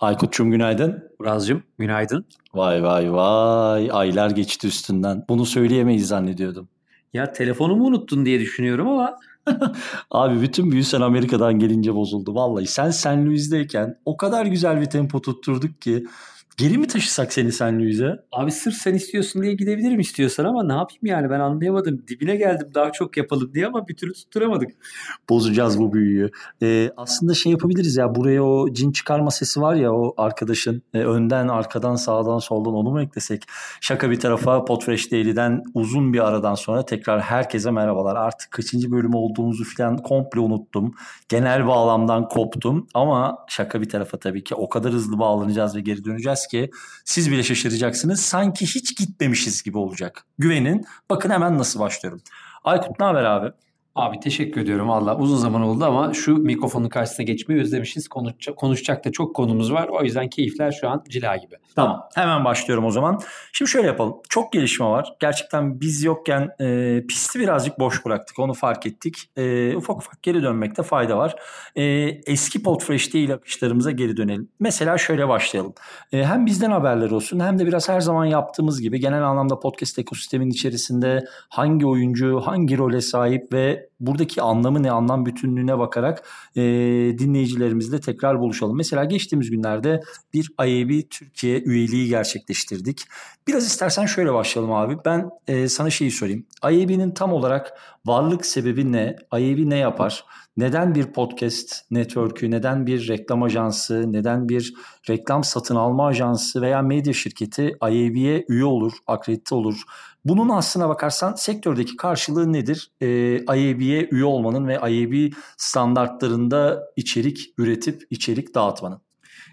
Aykut'cum günaydın. Uraz'cığım günaydın. Vay vay vay aylar geçti üstünden. Bunu söyleyemeyiz zannediyordum. Ya telefonumu unuttun diye düşünüyorum ama. Abi bütün büyü sen Amerika'dan gelince bozuldu. Vallahi sen San Luis'deyken o kadar güzel bir tempo tutturduk ki Geri mi taşısak seni sen Louis'e? Abi sırf sen istiyorsun diye gidebilirim istiyorsan ama ne yapayım yani ben anlayamadım. Dibine geldim daha çok yapalım diye ama bir türlü tutturamadık. Bozacağız bu büyüyü. Ee, aslında şey yapabiliriz ya buraya o cin çıkarma sesi var ya o arkadaşın e, önden arkadan sağdan soldan onu mu eklesek? Şaka bir tarafa Potfresh Daily'den uzun bir aradan sonra tekrar herkese merhabalar. Artık kaçıncı bölüm olduğumuzu falan komple unuttum. Genel bağlamdan koptum ama şaka bir tarafa tabii ki o kadar hızlı bağlanacağız ve geri döneceğiz ki siz bile şaşıracaksınız. Sanki hiç gitmemişiz gibi olacak. Güvenin. Bakın hemen nasıl başlıyorum. Aykut ne haber abi? Abi teşekkür ediyorum valla uzun zaman oldu ama şu mikrofonun karşısına geçmeyi özlemişiz. Konuşacak, konuşacak da çok konumuz var. O yüzden keyifler şu an cila gibi. Tamam hemen başlıyorum o zaman. Şimdi şöyle yapalım. Çok gelişme var. Gerçekten biz yokken e, pisti birazcık boş bıraktık. Onu fark ettik. E, ufak ufak geri dönmekte fayda var. E, eski Podfresh değil akışlarımıza geri dönelim. Mesela şöyle başlayalım. E, hem bizden haberler olsun hem de biraz her zaman yaptığımız gibi genel anlamda podcast ekosistemin içerisinde hangi oyuncu hangi role sahip ve buradaki anlamı ne, anlam bütünlüğüne bakarak e, dinleyicilerimizle tekrar buluşalım. Mesela geçtiğimiz günlerde bir IAB Türkiye üyeliği gerçekleştirdik. Biraz istersen şöyle başlayalım abi. Ben e, sana şeyi sorayım. IAB'nin tam olarak varlık sebebi ne? IAB ne yapar? Neden bir podcast network'ü, neden bir reklam ajansı, neden bir reklam satın alma ajansı veya medya şirketi IAB'ye üye olur, akredite olur? Bunun aslına bakarsan sektördeki karşılığı nedir? E, IAB'ye üye olmanın ve IAB standartlarında içerik üretip içerik dağıtmanın.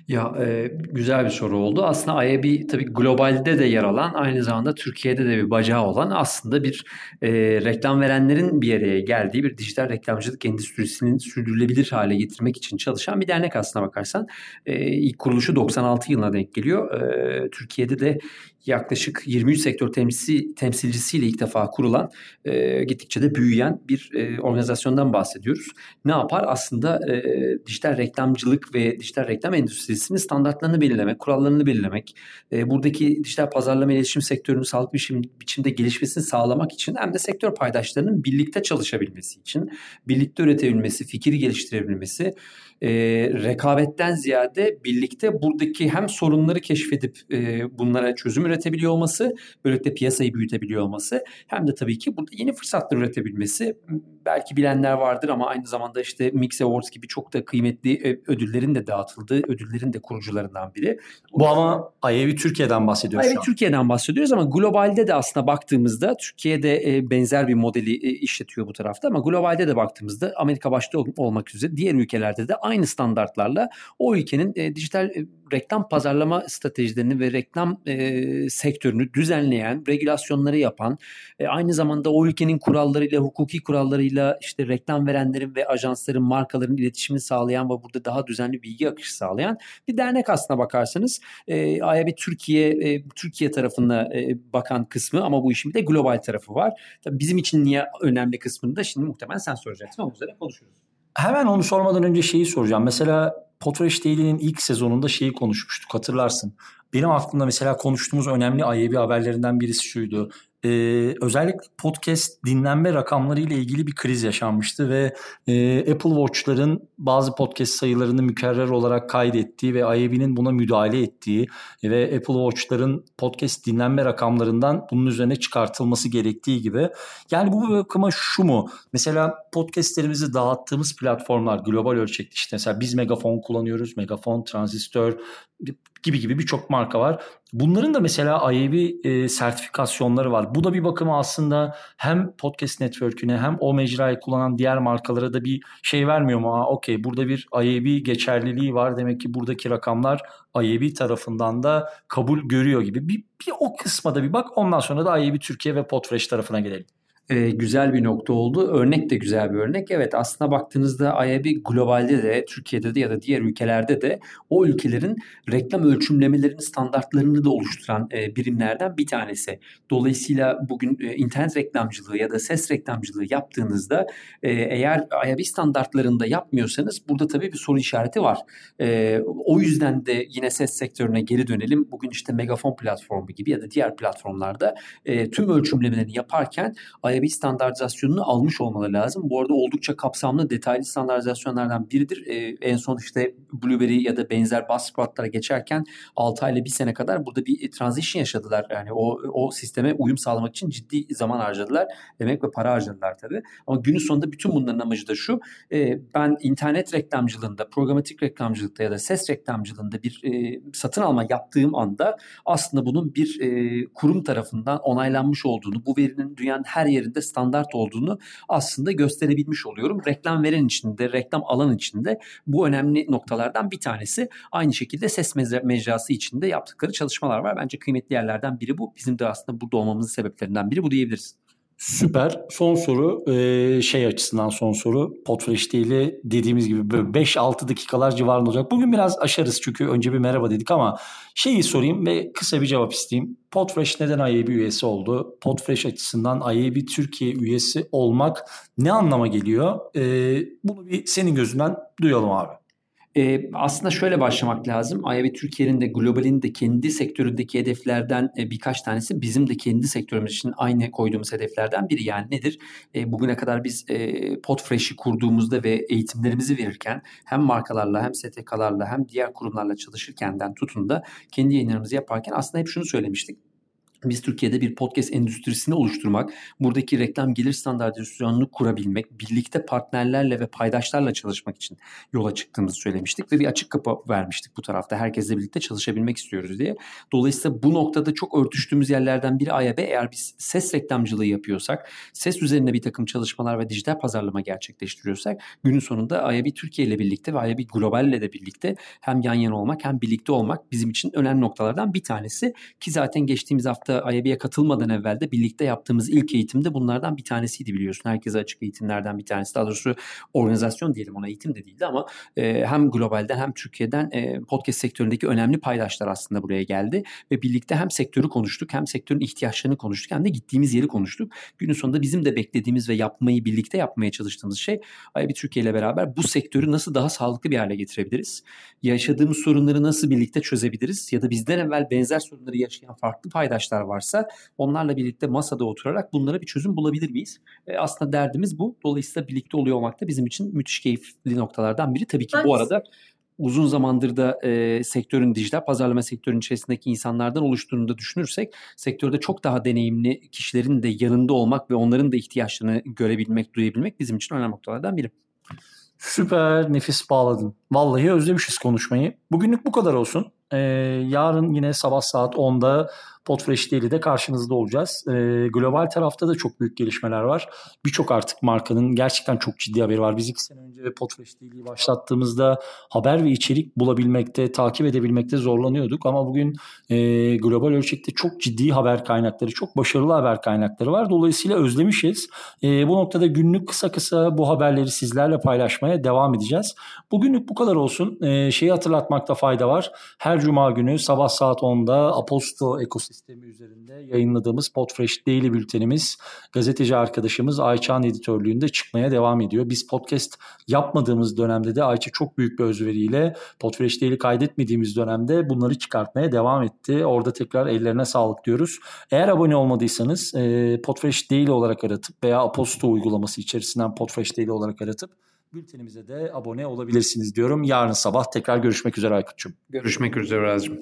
Ya e, güzel bir soru oldu. Aslında IAB tabii globalde de yer alan, aynı zamanda Türkiye'de de bir bacağı olan aslında bir e, reklam verenlerin bir araya geldiği bir dijital reklamcılık endüstrisinin sürdürülebilir hale getirmek için çalışan bir dernek aslına bakarsan. E, ilk kuruluşu 96 yılına denk geliyor. E, Türkiye'de de yaklaşık 23 sektör temsil, temsilcisiyle ilk defa kurulan, e, gittikçe de büyüyen bir e, organizasyondan bahsediyoruz. Ne yapar? Aslında e, dijital reklamcılık ve dijital reklam endüstrisinin standartlarını belirlemek, kurallarını belirlemek, e, buradaki dijital pazarlama iletişim sektörünün sağlıklı biçim, biçimde gelişmesini sağlamak için hem de sektör paydaşlarının birlikte çalışabilmesi için, birlikte üretebilmesi, fikri geliştirebilmesi, e, rekabetten ziyade birlikte buradaki hem sorunları keşfedip e, bunlara çözüm üretebiliyor olması, böylelikle piyasayı büyütebiliyor olması hem de tabii ki burada yeni fırsatlar üretebilmesi. Belki bilenler vardır ama aynı zamanda işte Mix Awards gibi çok da kıymetli e, ödüllerin de dağıtıldığı, ödüllerin de kurucularından biri. Bu ama IAV Türkiye'den bahsediyoruz IAV Türkiye'den bahsediyoruz ama globalde de aslında baktığımızda Türkiye'de e, benzer bir modeli e, işletiyor bu tarafta ama globalde de baktığımızda Amerika başta olmak üzere diğer ülkelerde de aynı standartlarla o ülkenin e, dijital e, reklam pazarlama stratejilerini ve reklam e, sektörünü düzenleyen, regülasyonları yapan, e, aynı zamanda o ülkenin kurallarıyla, hukuki kurallarıyla işte reklam verenlerin ve ajansların, markaların iletişimini sağlayan ve burada daha düzenli bilgi akışı sağlayan bir dernek aslına bakarsanız. E, AYB Türkiye e, Türkiye tarafına e, bakan kısmı ama bu işin bir de global tarafı var. Tabii bizim için niye önemli kısmını da şimdi muhtemelen sen soracaksın. Onun üzerine konuşuruz. Hemen onu sormadan önce şeyi soracağım. Mesela Potreş Daily'nin ilk sezonunda şeyi konuşmuştuk hatırlarsın. Benim aklımda mesela konuştuğumuz önemli IAB haberlerinden birisi şuydu e, özellikle podcast dinlenme rakamları ile ilgili bir kriz yaşanmıştı ve e, Apple Watch'ların bazı podcast sayılarını mükerrer olarak kaydettiği ve IAB'nin buna müdahale ettiği ve Apple Watch'ların podcast dinlenme rakamlarından bunun üzerine çıkartılması gerektiği gibi. Yani bu bakıma şu mu? Mesela podcastlerimizi dağıttığımız platformlar global ölçekte işte mesela biz Megafon kullanıyoruz. Megafon, Transistör, gibi gibi birçok marka var. Bunların da mesela IAB e, sertifikasyonları var. Bu da bir bakıma aslında hem podcast network'üne hem o mecrayı kullanan diğer markalara da bir şey vermiyor mu? Aa, okey burada bir IAB geçerliliği var. Demek ki buradaki rakamlar IAB tarafından da kabul görüyor gibi. Bir, bir o kısma da bir bak. Ondan sonra da IAB Türkiye ve Podfresh tarafına gelelim. E, güzel bir nokta oldu. Örnek de güzel bir örnek. Evet aslında baktığınızda IAB globalde de Türkiye'de de ya da diğer ülkelerde de o ülkelerin reklam ölçümlemelerinin standartlarını da oluşturan e, birimlerden bir tanesi. Dolayısıyla bugün e, internet reklamcılığı ya da ses reklamcılığı yaptığınızda e, eğer IAB standartlarında yapmıyorsanız burada tabii bir soru işareti var. E, o yüzden de yine ses sektörüne geri dönelim. Bugün işte Megafon platformu gibi ya da diğer platformlarda e, tüm ölçümlemelerini yaparken IAB standartizasyonunu almış olmaları lazım. Bu arada oldukça kapsamlı detaylı standartizasyonlardan biridir. E, en son işte Blueberry ya da benzer Buzzsprout'lara geçerken 6 ay ile 1 sene kadar burada bir transition yaşadılar. Yani o o sisteme uyum sağlamak için ciddi zaman harcadılar. Demek ve para harcadılar tabii. Ama günün sonunda bütün bunların amacı da şu. E, ben internet reklamcılığında, programatik reklamcılıkta ya da ses reklamcılığında bir e, satın alma yaptığım anda aslında bunun bir e, kurum tarafından onaylanmış olduğunu, bu verinin dünyanın her yerinde standart olduğunu aslında gösterebilmiş oluyorum. Reklam veren içinde, reklam alan içinde bu önemli noktalardan bir tanesi. Aynı şekilde ses mecrası içinde yaptıkları çalışmalar var. Bence kıymetli yerlerden biri bu. Bizim de aslında burada olmamızın sebeplerinden biri bu diyebiliriz. Süper. Son soru şey açısından son soru. Değil dediğimiz gibi böyle 5-6 dakikalar civarında olacak. Bugün biraz aşarız çünkü önce bir merhaba dedik ama şeyi sorayım ve kısa bir cevap isteyeyim. Podfresh neden IAB üyesi oldu? Podfresh açısından IAB Türkiye üyesi olmak ne anlama geliyor? Bunu bir senin gözünden duyalım abi. E, aslında şöyle başlamak lazım. IAB Türkiye'nin de globalin de kendi sektöründeki hedeflerden e, birkaç tanesi bizim de kendi sektörümüz için aynı koyduğumuz hedeflerden biri. Yani nedir? E, bugüne kadar biz e, Podfresh'i kurduğumuzda ve eğitimlerimizi verirken hem markalarla hem STK'larla hem diğer kurumlarla çalışırkenden tutun da kendi yayınlarımızı yaparken aslında hep şunu söylemiştik biz Türkiye'de bir podcast endüstrisini oluşturmak, buradaki reklam gelir standartizasyonunu kurabilmek, birlikte partnerlerle ve paydaşlarla çalışmak için yola çıktığımızı söylemiştik ve bir açık kapı vermiştik bu tarafta. Herkesle birlikte çalışabilmek istiyoruz diye. Dolayısıyla bu noktada çok örtüştüğümüz yerlerden biri AYB. Eğer biz ses reklamcılığı yapıyorsak, ses üzerine bir takım çalışmalar ve dijital pazarlama gerçekleştiriyorsak günün sonunda AYB Türkiye ile birlikte ve AYB Global ile de birlikte hem yan yana olmak hem birlikte olmak bizim için önemli noktalardan bir tanesi ki zaten geçtiğimiz hafta da IAB'ye katılmadan evvel de birlikte yaptığımız ilk eğitimde bunlardan bir tanesiydi biliyorsun. Herkese açık eğitimlerden bir tanesi. Daha doğrusu organizasyon diyelim ona eğitim de değildi ama e, hem globalden hem Türkiye'den e, podcast sektöründeki önemli paydaşlar aslında buraya geldi. Ve birlikte hem sektörü konuştuk hem sektörün ihtiyaçlarını konuştuk hem de gittiğimiz yeri konuştuk. Günün sonunda bizim de beklediğimiz ve yapmayı birlikte yapmaya çalıştığımız şey IAB Türkiye ile beraber bu sektörü nasıl daha sağlıklı bir hale getirebiliriz? Yaşadığımız sorunları nasıl birlikte çözebiliriz? Ya da bizden evvel benzer sorunları yaşayan farklı paydaşlar varsa onlarla birlikte masada oturarak bunlara bir çözüm bulabilir miyiz? E, aslında derdimiz bu. Dolayısıyla birlikte oluyor olmak da bizim için müthiş keyifli noktalardan biri. Tabii ki bu arada uzun zamandır da e, sektörün dijital pazarlama sektörünün içerisindeki insanlardan oluştuğunu da düşünürsek sektörde çok daha deneyimli kişilerin de yanında olmak ve onların da ihtiyaçlarını görebilmek, duyabilmek bizim için önemli noktalardan biri. Süper nefis bağladın. Vallahi özlemişiz konuşmayı. Bugünlük bu kadar olsun. Ee, yarın yine sabah saat 10'da Podfresh Daily'de karşınızda olacağız. E, global tarafta da çok büyük gelişmeler var. Birçok artık markanın gerçekten çok ciddi haberi var. Biz iki sene önce Podfresh Daily'yi başlattığımızda haber ve içerik bulabilmekte, takip edebilmekte zorlanıyorduk. Ama bugün e, global ölçekte çok ciddi haber kaynakları, çok başarılı haber kaynakları var. Dolayısıyla özlemişiz. E, bu noktada günlük kısa kısa bu haberleri sizlerle paylaşmaya devam edeceğiz. Bugünlük bu kadar olsun. E, şeyi hatırlatmakta fayda var. Her cuma günü sabah saat 10'da Aposto Ekosistemi sistemi üzerinde yayınladığımız Podfresh Daily bültenimiz gazeteci arkadaşımız Ayça'nın editörlüğünde çıkmaya devam ediyor. Biz podcast yapmadığımız dönemde de Ayça çok büyük bir özveriyle Podfresh Daily kaydetmediğimiz dönemde bunları çıkartmaya devam etti. Orada tekrar ellerine sağlık diyoruz. Eğer abone olmadıysanız e, Podfresh Daily olarak aratıp veya Aposto uygulaması içerisinden Podfresh Daily olarak aratıp bültenimize de abone olabilirsiniz diyorum. Yarın sabah tekrar görüşmek üzere Aykut'cum. Görüşmek üzere Razcığım.